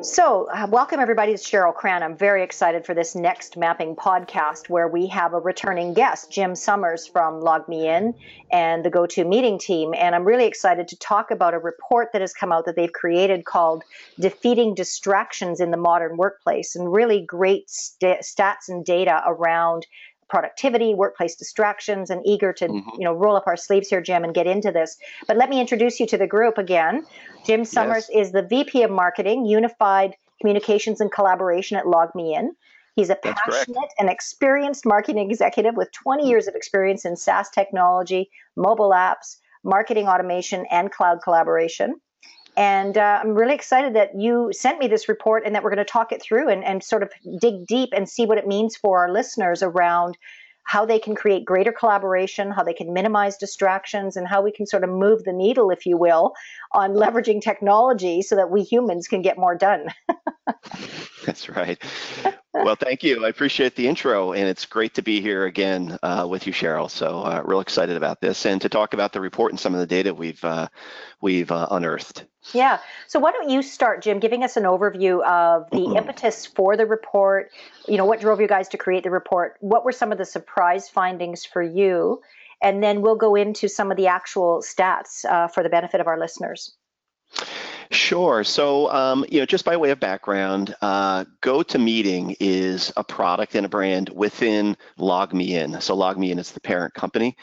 So, uh, welcome everybody It's Cheryl Cran. I'm very excited for this NextMapping podcast where we have a returning guest, Jim Somers from LogMeIn and the Go To GoToMeeting team. And I'm really excited to talk about a report that has come out that they've created called Defeating Distractions in the Modern Workplace and really great st- stats and data around productivity, workplace distractions, and eager to mm-hmm. you know roll up our sleeves here, Jim, and get into this. But let me introduce you to the group again. Jim Somers yes. is the VP of Marketing, Unified Communications and Collaboration at LogMeIn. He's a passionate and experienced marketing executive with 20 years of experience in SaaS technology, mobile apps, marketing automation, and cloud collaboration. And uh, I'm really excited that you sent me this report and that we're going to talk it through and, and sort of dig deep and see what it means for our listeners around how they can create greater collaboration, how they can minimize distractions, and how we can sort of move the needle, if you will, on leveraging technology so that we humans can get more done. That's right. Well, thank you. I appreciate the intro, and it's great to be here again uh, with you, Cheryl. So, uh, real excited about this and to talk about the report and some of the data we've uh, we've uh, unearthed. Yeah. So, why don't you start, Jim, giving us an overview of the mm-hmm. impetus for the report? You know, what drove you guys to create the report? What were some of the surprise findings for you? And then we'll go into some of the actual stats uh, for the benefit of our listeners. Sure. So, um, you know, just by way of background, uh, GoToMeeting is a product and a brand within LogMeIn. So, LogMeIn is the parent company,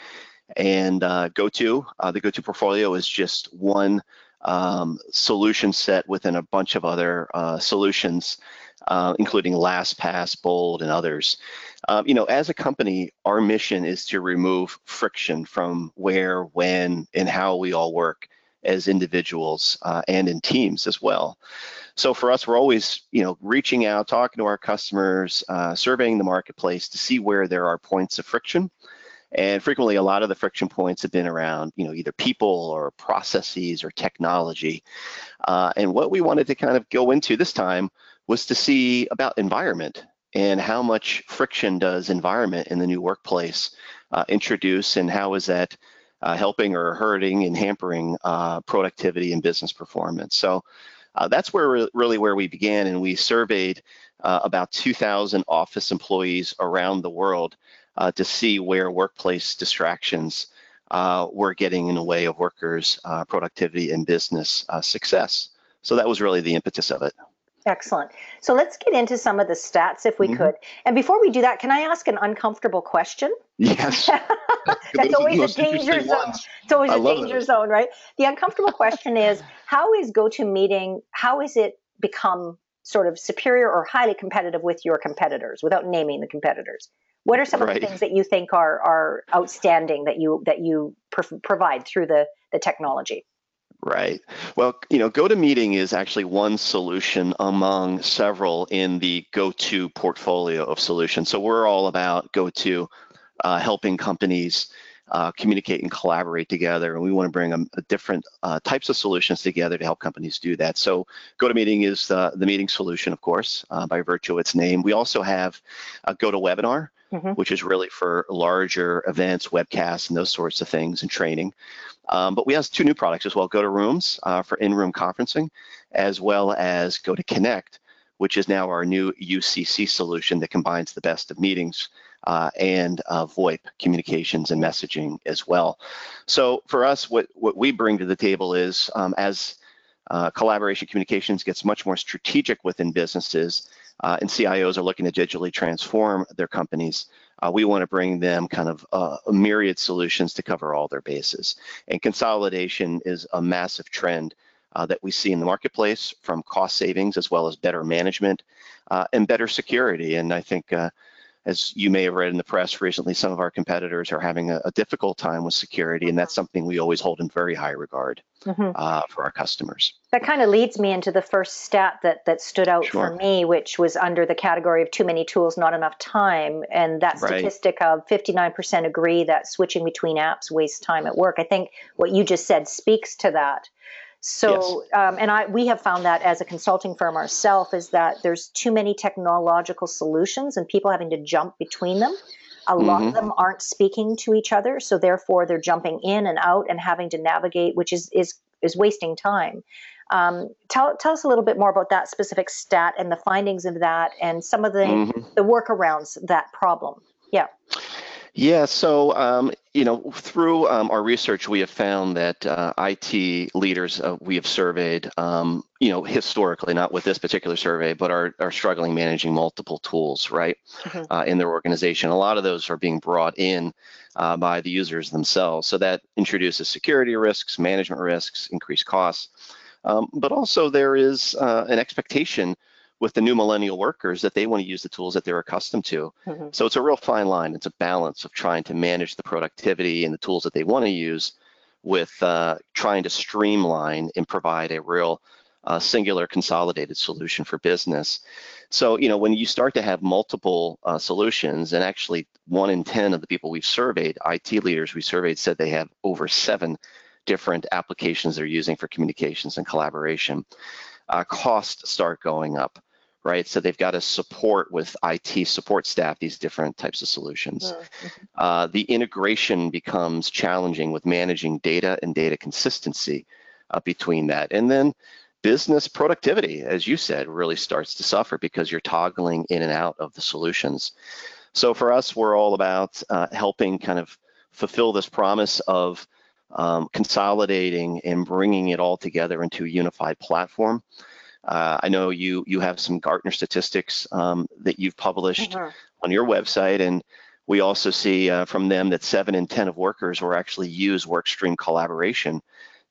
and uh, GoTo, uh, the GoTo portfolio is just one um, solution set within a bunch of other uh, solutions, uh, including LastPass, Bold, and others. Um, you know, as a company, our mission is to remove friction from where, when, and how we all work as individuals uh, and in teams as well. So for us, we're always, you know, reaching out, talking to our customers, uh, surveying the marketplace to see where there are points of friction. And frequently, a lot of the friction points have been around, you know, either people or processes or technology. Uh, and what we wanted to kind of go into this time was to see about environment and how much friction does environment in the new workplace uh, introduce, and how is that uh, helping or hurting and hampering uh, productivity and business performance. So uh, that's where really where we began, and we surveyed uh, about 2,000 office employees around the world uh, to see where workplace distractions uh, were getting in the way of workers' productivity and business success. So that was really the impetus of it. Excellent. So let's get into some of the stats if we mm-hmm. could. And before we do that, can I ask an uncomfortable question? Yes. That's always a danger zone. Ones. It's always I a danger it. zone, right? The uncomfortable question is how is GoToMeeting, how is it become sort of superior or highly competitive with your competitors without naming the competitors? What are some right. of the things that you think are, are outstanding that you that you pr- provide through the, the technology? Right. Well, you know, GoToMeeting is actually one solution among several in the GoTo portfolio of solutions. So we're all about GoTo uh, helping companies uh, communicate and collaborate together. And we want to bring a, a different uh, types of solutions together to help companies do that. So GoToMeeting is the, the meeting solution, of course, uh, by virtue of its name. We also have a GoToWebinar, mm-hmm. which is really for larger events, webcasts, and those sorts of things and training. Um, but we have two new products as well, GoToRooms uh, for in-room conferencing, as well as GoToConnect, which is now our new UCC solution that combines the best of meetings uh, and uh, VoIP communications and messaging as well. So for us, what, what we bring to the table is um, as uh, collaboration communications gets much more strategic within businesses uh, and CIOs are looking to digitally transform their companies, uh, we want to bring them kind of uh, a myriad solutions to cover all their bases. And consolidation is a massive trend uh, that we see in the marketplace from cost savings as well as better management uh, and better security. And I think uh, as you may have read in the press recently, some of our competitors are having a, a difficult time with security, and that's something we always hold in very high regard mm-hmm. uh, for our customers. That kind of leads me into the first stat that that stood out sure. for me, which was under the category of too many tools, not enough time, and that statistic right. of 59% agree that switching between apps wastes time at work. I think what you just said speaks to that. So, yes. um, and I we have found that as a consulting firm ourselves is that there's too many technological solutions and people having to jump between them. A mm-hmm. lot of them aren't speaking to each other, so therefore they're jumping in and out and having to navigate, which is is is wasting time. Um, tell tell us a little bit more about that specific stat and the findings of that, and some of the mm-hmm. the workarounds that problem. Yeah. Yeah, so um, you know, through um, our research, we have found that uh, IT leaders uh, we have surveyed, um, you know, historically, not with this particular survey, but are are struggling managing multiple tools, right, mm-hmm. uh, in their organization. A lot of those are being brought in uh, by the users themselves, so that introduces security risks, management risks, increased costs, um, but also there is uh, an expectation with the new millennial workers that they want to use the tools that they're accustomed to. Mm-hmm. So it's a real fine line. It's a balance of trying to manage the productivity and the tools that they want to use with uh, trying to streamline and provide a real uh, singular consolidated solution for business. So, you know, when you start to have multiple uh, solutions, and actually one in 10 of the people we've surveyed, IT leaders we surveyed, said they have over seven different applications they're using for communications and collaboration. Uh, costs start going up right? So they've got to support with IT support staff these different types of solutions. Mm-hmm. Uh, the integration becomes challenging with managing data and data consistency uh, between that. And then business productivity, as you said, really starts to suffer because you're toggling in and out of the solutions. So for us, we're all about uh, helping kind of fulfill this promise of um, consolidating and bringing it all together into a unified platform. Uh, I know you you have some Gartner statistics um, that you've published mm-hmm. on your website, and we also see uh, from them that seven in ten of workers will actually use workstream collaboration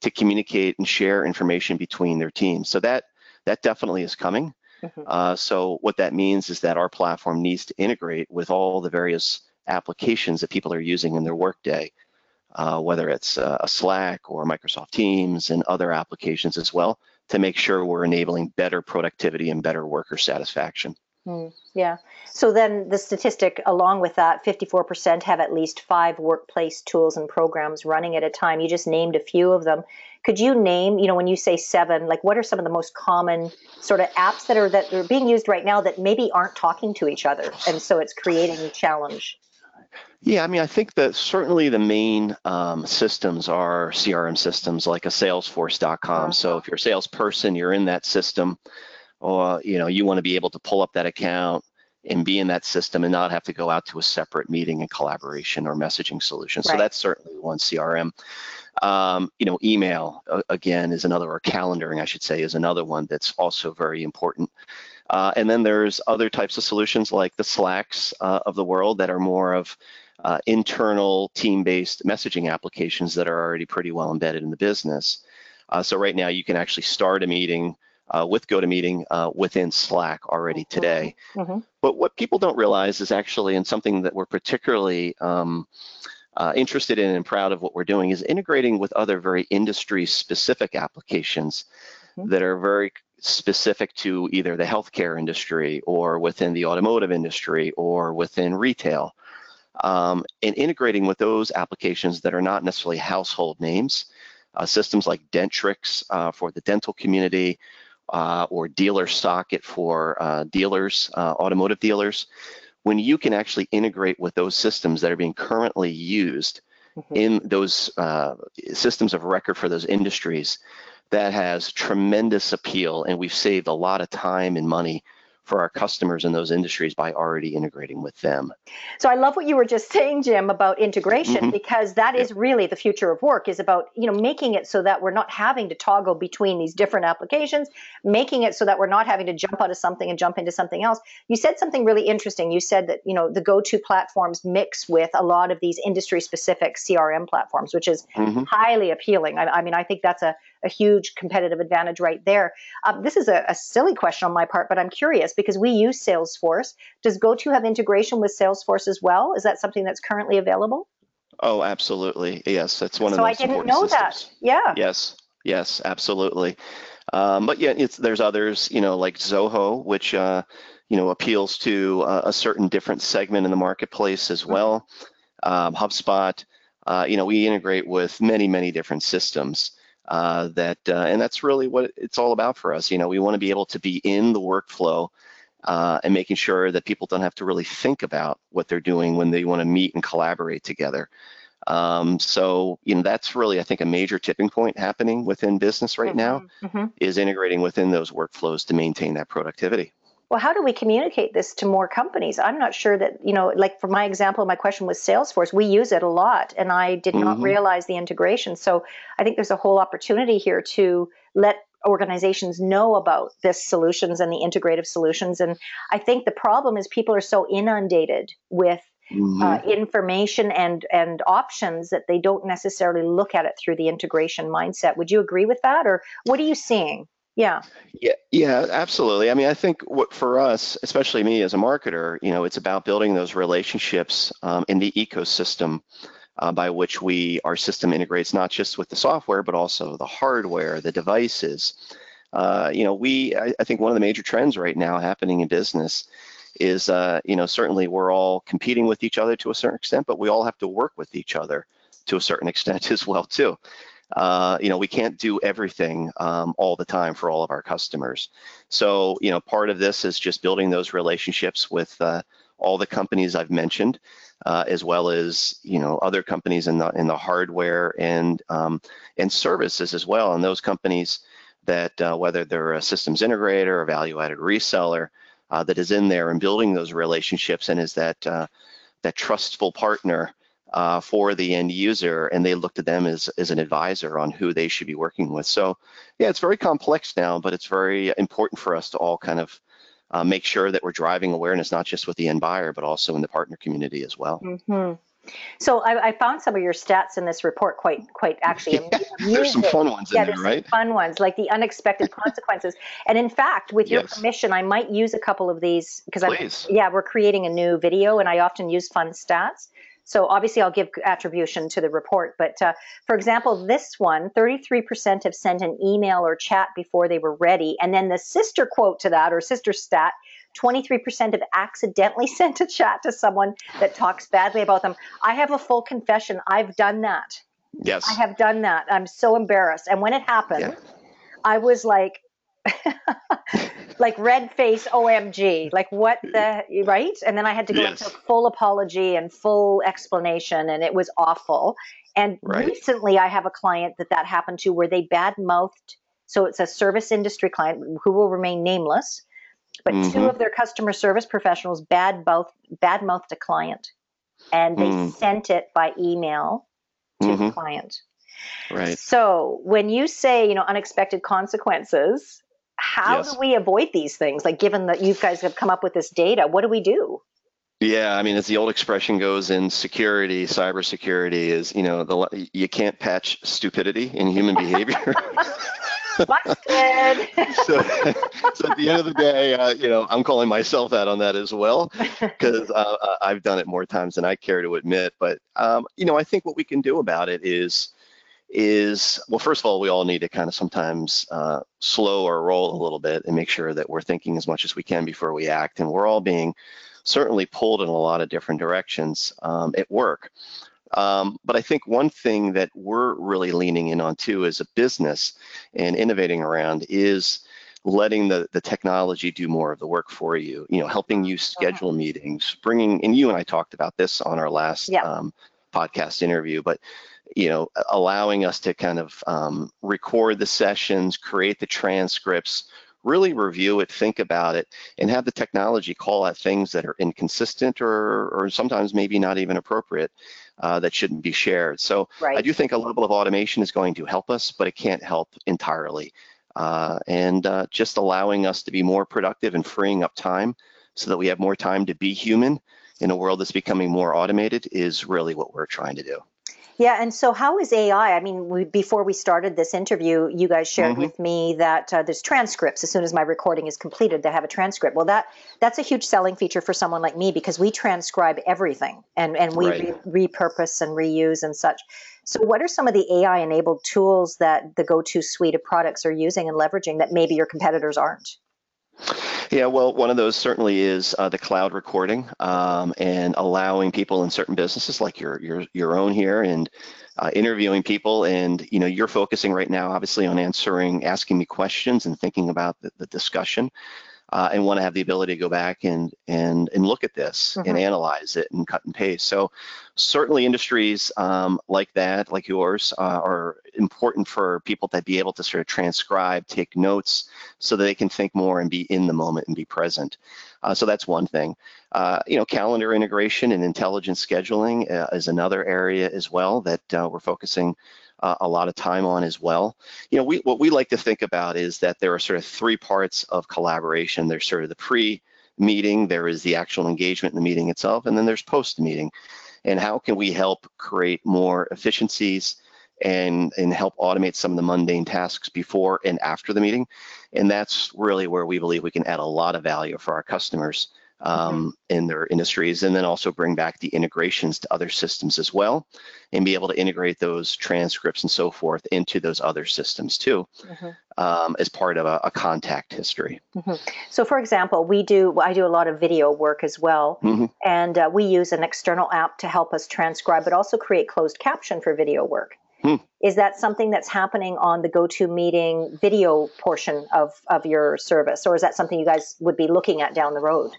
to communicate and share information between their teams. So that that definitely is coming. Mm-hmm. Uh, so what that means is that our platform needs to integrate with all the various applications that people are using in their workday, uh, whether it's uh, a Slack or Microsoft Teams and other applications as well to make sure we're enabling better productivity and better worker satisfaction. Mm, yeah. So then the statistic along with that 54% have at least five workplace tools and programs running at a time. You just named a few of them. Could you name, you know, when you say seven, like what are some of the most common sort of apps that are that are being used right now that maybe aren't talking to each other and so it's creating a challenge? Yeah, I mean, I think that certainly the main um, systems are CRM systems like a Salesforce.com. So if you're a salesperson, you're in that system, or you know, you want to be able to pull up that account and be in that system and not have to go out to a separate meeting and collaboration or messaging solution. Right. So that's certainly one CRM. Um, you know, email again is another, or calendaring, I should say, is another one that's also very important. Uh, and then there's other types of solutions like the Slacks uh, of the world that are more of uh, internal team-based messaging applications that are already pretty well embedded in the business. Uh, so right now you can actually start a meeting uh, with GoToMeeting uh, within Slack already mm-hmm. today. Mm-hmm. But what people don't realize is actually, and something that we're particularly um, uh, interested in and proud of what we're doing, is integrating with other very industry-specific applications mm-hmm. that are very specific to either the healthcare industry or within the automotive industry or within retail. Um, and integrating with those applications that are not necessarily household names, uh, systems like Dentrix uh, for the dental community, uh, or DealerSocket for uh, dealers, uh, automotive dealers. When you can actually integrate with those systems that are being currently used mm-hmm. in those uh, systems of record for those industries, that has tremendous appeal and we've saved a lot of time and money for our customers in those industries by already integrating with them. So I love what you were just saying Jim about integration mm-hmm. because that is really the future of work is about, you know, making it so that we're not having to toggle between these different applications, making it so that we're not having to jump out of something and jump into something else. You said something really interesting. You said that, you know, the go-to platforms mix with a lot of these industry specific CRM platforms, which is mm-hmm. highly appealing. I, I mean, I think that's a a huge competitive advantage right there. Um, this is a, a, silly question on my part, but I'm curious because we use Salesforce. Does GoTo have integration with Salesforce as well? Is that something that's currently available? Oh, absolutely. Yes, that's one so of the most So I didn't know systems. that. Yeah. Yes. Yes, absolutely. Um, but yeah, there's others, you know, like Zoho, which uh, you know appeals to uh, a certain different segment in the marketplace as mm-hmm. well. Um, HubSpot, uh, you know, we integrate with many, many different systems uh, that uh, and that's really what it's all about for us. You know, we want to be able to be in the workflow uh, and making sure that people don't have to really think about what they're doing when they want to meet and collaborate together. Um, so, you know, that's really, I think, a major tipping point happening within business right mm-hmm, now mm-hmm. is integrating within those workflows to maintain that productivity. Well, how do we communicate this to more companies? I'm not sure that, you know, like for my example, my question was Salesforce. We use it a lot, and I did not mm-hmm. realize the integration. So I think there's a whole opportunity here to let organizations know about this solutions and the integrative solutions. And I think the problem is people are so inundated with Mm-hmm. Uh, information and and options that they don't necessarily look at it through the integration mindset. Would you agree with that, or what are you seeing? Yeah. Yeah, yeah, absolutely. I mean, I think what for us, especially me as a marketer, you know, it's about building those relationships um, in the ecosystem uh, by which we our system integrates not just with the software but also the hardware, the devices. Uh, you know, we I, I, think one of the major trends right now happening in business is, uh, you know, certainly we're all competing with each other to a certain extent, but we all have to work with each other to a certain extent as well too. Uh, you know, we can't do everything um, all the time for all of our customers. So, you know, part of this is just building those relationships with uh, all the companies I've mentioned, uh, as well as you know other companies in the in the hardware and um, and services as well. And those companies that uh, whether they're a systems integrator or value-added reseller, uh, that is in there and building those relationships and is that uh, that trustful partner uh, for the end user, and they look to them as, as an advisor on who they should be working with. So, yeah, it's very complex now, but it's very important for us to all kind of uh, make sure that we're driving awareness not just with the end buyer, but also in the partner community as well. Mm-hmm. So I, I, found some of your stats in this report quite, quite actually. Yeah, there's some fun ones yeah, in there, right? fun ones like the unexpected consequences. And in fact, with your yes. permission, I might use a couple of these because I'm, yeah, we're creating a new video, and I often use fun stats. So obviously, I'll give attribution to the report. But uh, for example, this one, 33% have sent an email or chat before they were ready, and then the sister quote to that or sister stat 23% have accidentally sent a chat to someone that talks badly about them. I have a full confession. I've done that. Yes. I have done that. I'm so embarrassed. And when it happened, yeah. I was like, like red face OMG, like what the right? And then I had to go yes. into full apology and full explanation, and it was awful. And right. recently, I have a client that that happened to, where they bad mouthed. So it's a service industry client who will remain nameless but mm-hmm. two of their customer service professionals bad both bad mouthed a client, and they mm. sent it by email to mm-hmm. the client. Right. So when you say you know unexpected consequences, how yes. do we avoid these things? Like given that you guys have come up with this data, what do we do? Yeah, I mean, as the old expression goes in security, cybersecurity is, you know, the you can't patch stupidity in human behavior. Busted. so, so at the end of the day, uh, you know, I'm calling myself out on that as well because uh, uh, I've done it more times than I care to admit. But um, you know, I think what we can do about it is is well, first of all, we all need to kind of sometimes uh, slow or roll a little bit and make sure that we're thinking as much as we can before we act, and we're all being certainly pulled in a lot of different directions um, at work. Um, but I think one thing that we're really leaning in on too as a business and innovating around is letting the, the technology do more of the work for you, you know, helping you schedule meetings, bringing, and you and I talked about this on our last yeah. um, podcast interview, but you know, allowing us to kind of um, record the sessions, create the transcripts, really review it, think about it, and have the technology call out things that are inconsistent or, or sometimes maybe not even appropriate uh, that shouldn't be shared. So right. I do think a level of automation is going to help us, but it can't help entirely. Uh, and uh, just allowing us to be more productive and freeing up time so that we have more time to be human in a world that's becoming more automated is really what we're trying to do. Yeah, and so how is AI? I mean, we, before we started this interview, you guys shared mm-hmm. with me that uh, there's transcripts. As soon as my recording is completed, they have a transcript. Well, that that's a huge selling feature for someone like me because we transcribe everything and and we right. re- repurpose and reuse and such. So, what are some of the AI enabled tools that the GoTo suite of products are using and leveraging that maybe your competitors aren't? Yeah, well, one of those certainly is uh, the cloud recording um, and allowing people in certain businesses like your your your own here and uh, interviewing people. And you know, you're focusing right now, obviously, on answering, asking me questions and thinking about the, the discussion. Uh, and want to have the ability to go back and and and look at this mm-hmm. and analyze it and cut and paste. So certainly industries um, like that, like yours, uh, are important for people to be able to sort of transcribe, take notes, so that they can think more and be in the moment and be present. Uh, so that's one thing. Uh, you know, calendar integration and intelligent scheduling uh, is another area as well that uh, we're focusing uh, a lot of time on as well. You know, we, what we like to think about is that there are sort of three parts of collaboration. There's sort of the pre-meeting, there is the actual engagement in the meeting itself, and then there's post-meeting. And how can we help create more efficiencies and, and help automate some of the mundane tasks before and after the meeting? And that's really where we believe we can add a lot of value for our customers um, in their industries, and then also bring back the integrations to other systems as well, and be able to integrate those transcripts and so forth into those other systems too, mm-hmm. um, as part of a, a contact history. Mm-hmm. So, for example, we do I do a lot of video work as well, mm-hmm. and uh, we use an external app to help us transcribe, but also create closed caption for video work. Hmm. Is that something that's happening on the GoToMeeting video portion of, of your service, or is that something you guys would be looking at down the road?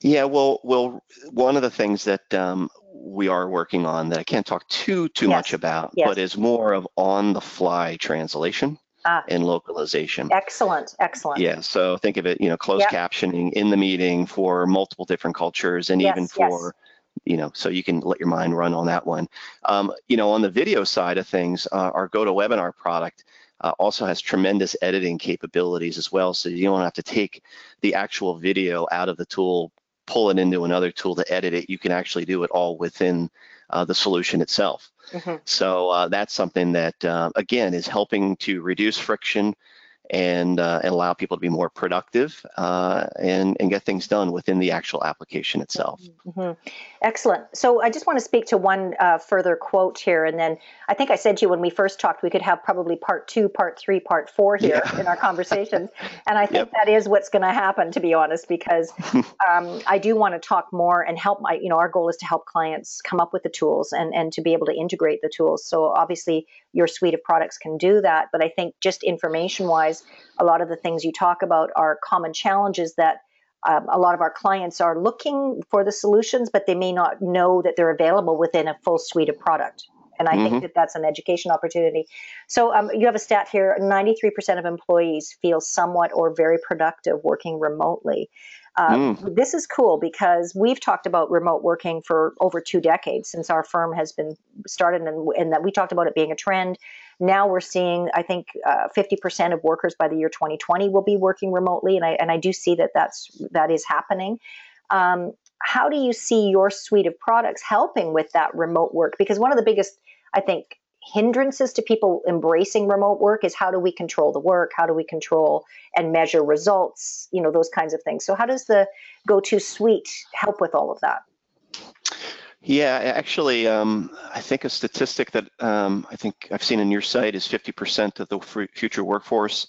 Yeah, well, well, one of the things that um, we are working on that I can't talk too too yes. much about, yes. but is more of on-the-fly translation. Ah. and localization. Excellent, excellent. Yeah, so think of it, you know, closed yep. captioning in the meeting for multiple different cultures and yes, even for you know, so you can let your mind run on that one. Um, you know, on the video side of things, uh, our GoToWebinar product uh, also has tremendous editing capabilities as well. So you don't have to take the actual video out of the tool, pull it into another tool to edit it. You can actually do it all within uh, the solution itself. Mm-hmm. So uh, that's something that, uh, again, is helping to reduce friction and, uh, and allow people to be more productive uh, and, and get things done within the actual application itself. Mm-hmm. Excellent. So I just want to speak to one uh, further quote here. And then I think I said to you when we first talked, we could have probably part two, part three, part four here yeah. in our conversations. and I think yep. that is what's going to happen, to be honest, because um, I do want to talk more and help my, you know, our goal is to help clients come up with the tools and, and to be able to integrate the tools. So obviously your suite of products can do that. But I think just information wise, a lot of the things you talk about are common challenges that um, a lot of our clients are looking for the solutions, but they may not know that they're available within a full suite of product. And I mm-hmm. think that that's an education opportunity. So um, you have a stat here: 93% of employees feel somewhat or very productive working remotely. Uh, mm. This is cool because we've talked about remote working for over two decades since our firm has been started, and, and that we talked about it being a trend. Now we're seeing, I think, uh, 50% of workers by the year 2020 will be working remotely, and I and I do see that that's that is happening. Um, how do you see your suite of products helping with that remote work? Because one of the biggest, I think, hindrances to people embracing remote work is how do we control the work how do we control and measure results you know those kinds of things so how does the go-to suite help with all of that yeah actually um, i think a statistic that um, i think i've seen in your site is 50% of the future workforce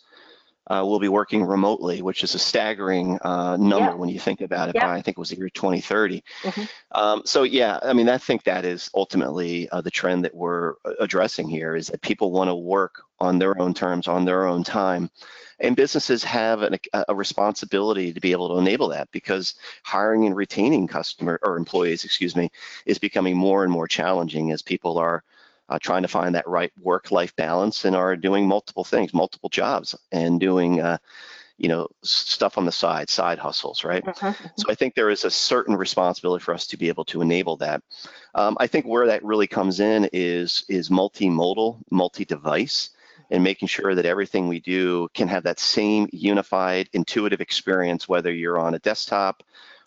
uh, will be working remotely, which is a staggering uh, number yeah. when you think about it. Yeah. By I think it was the year 2030. Mm-hmm. Um, so yeah, I mean, I think that is ultimately uh, the trend that we're uh, addressing here is that people want to work on their own terms, on their own time, and businesses have an, a responsibility to be able to enable that because hiring and retaining customer or employees, excuse me, is becoming more and more challenging as people are uh, trying to find that right work-life balance and are doing multiple things, multiple jobs, and doing uh, you know stuff on the side, side hustles, right? Mm-hmm. So I think there is a certain responsibility for us to be able to enable that. Um, I think where that really comes in is is multimodal, multi-device and making sure that everything we do can have that same unified intuitive experience whether you're on a desktop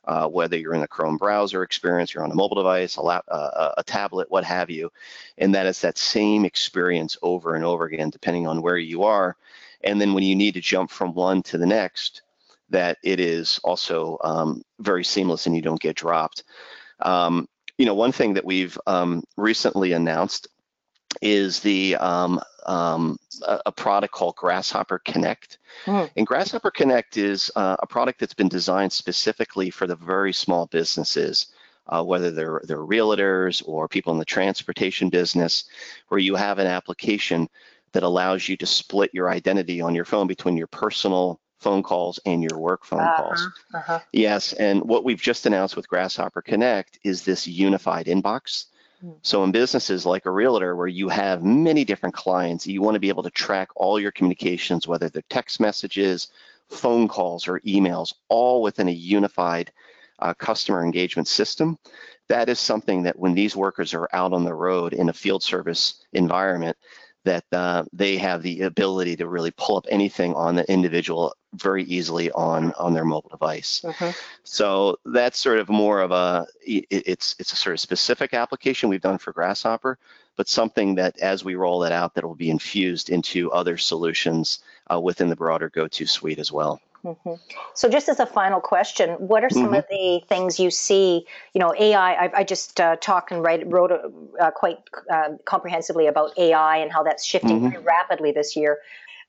uh, whether you're in a Chrome browser experience, you're on a mobile device, a, lap, uh, a tablet, what have you, and that is that same experience over and over again, depending on where you are. And then when you need to jump from one to the next, that it is also um, very seamless and you don't get dropped. Um, you know, one thing that we've um, recently announced is the um, um, a, a, product called Grasshopper Connect. Mm. And Grasshopper Connect is uh, a product that's been designed specifically for the very small businesses, uh, whether they're they're realtors or people in the transportation business, where you have an application that allows you to split your identity on your phone between your personal phone calls and your work phone Uh-huh, calls. uh-huh. Yes, and what we've just announced with Grasshopper Connect is this unified inbox. Hmm. So in businesses like a realtor where you have many different clients, you want to be able to track all your communications, whether they're text messages, phone calls, or emails, all within a unified uh, customer engagement system. That is something that when these workers are out on the road in a field service environment, that uh, they have the ability to really pull up anything on the individual very easily on on their mobile device. Mhm. So that's sort of more of a it, it's it's a sort of specific application we've done for Grasshopper, but something that as we roll that out, that will be infused into other solutions uh, within the broader GoTo suite as well. Mhm. So, just as a final question, what are some Mhm. of the things you see? You know, AI. I, I just uh, talked and write, wrote uh, quite uh, comprehensively about AI and how that's shifting Mhm. very rapidly this year.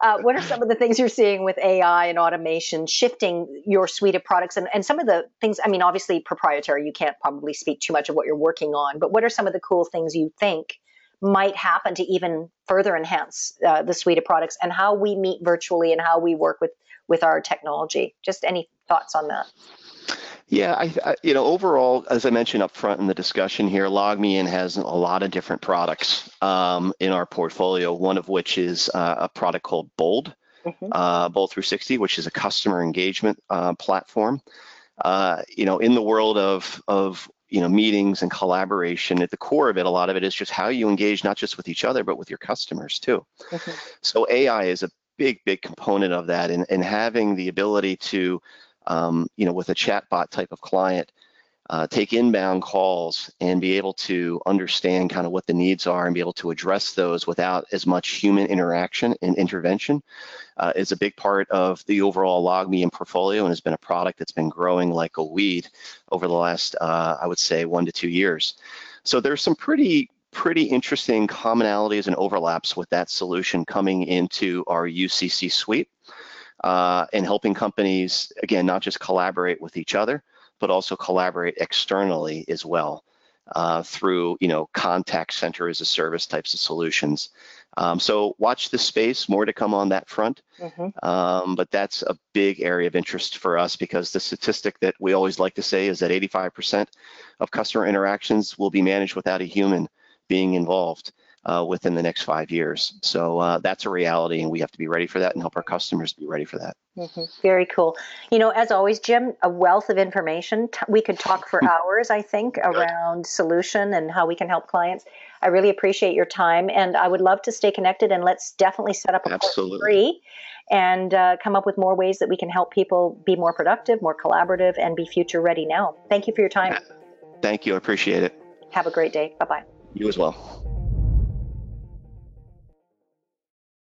Uh, what are some of the things you're seeing with AI and automation shifting your suite of products and, and some of the things? I mean, obviously proprietary. You can't probably speak too much of what you're working on, but what are some of the cool things you think might happen to even further enhance uh, the suite of products and how we meet virtually and how we work with with our technology. Just any thoughts on that? Yeah, I, I, you know, overall, as I mentioned up front in the discussion here, LogMeIn has a lot of different products um, in our portfolio. One of which is uh, a product called Bold, Mhm. uh, Bold 360, which is a customer engagement uh, platform. Uh, you know, in the world of of you know meetings and collaboration, at the core of it, a lot of it is just how you engage not just with each other but with your customers too. Mhm. So AI is a big, big component of that, and, and having the ability to, um, you know, with a chatbot type of client, uh, take inbound calls and be able to understand kind of what the needs are and be able to address those without as much human interaction and intervention uh, is a big part of the overall LogMeIn portfolio and has been a product that's been growing like a weed over the last, uh, I would say, one to two years. So there's some pretty pretty interesting commonalities and overlaps with that solution coming into our UCC suite uh, and helping companies, again, not just collaborate with each other, but also collaborate externally as well uh, through, you know, contact center as a service types of solutions. Um, so watch this space, more to come on that front. Mhm. Um, but that's a big area of interest for us because the statistic that we always like to say is that 85% of customer interactions will be managed without a human being involved uh, within the next five years. So uh, that's a reality, and we have to be ready for that and help our customers be ready for that. Mhm. Very cool. You know, as always, Jim, a wealth of information. We could talk for hours, I think, around solution and how we can help clients. I really appreciate your time, and I would love to stay connected. And let's definitely set up a Absolutely. free and uh, come up with more ways that we can help people be more productive, more collaborative, and be future ready now. Thank you for your time. Thank you. I appreciate it. Have a great day. Bye bye. You as well.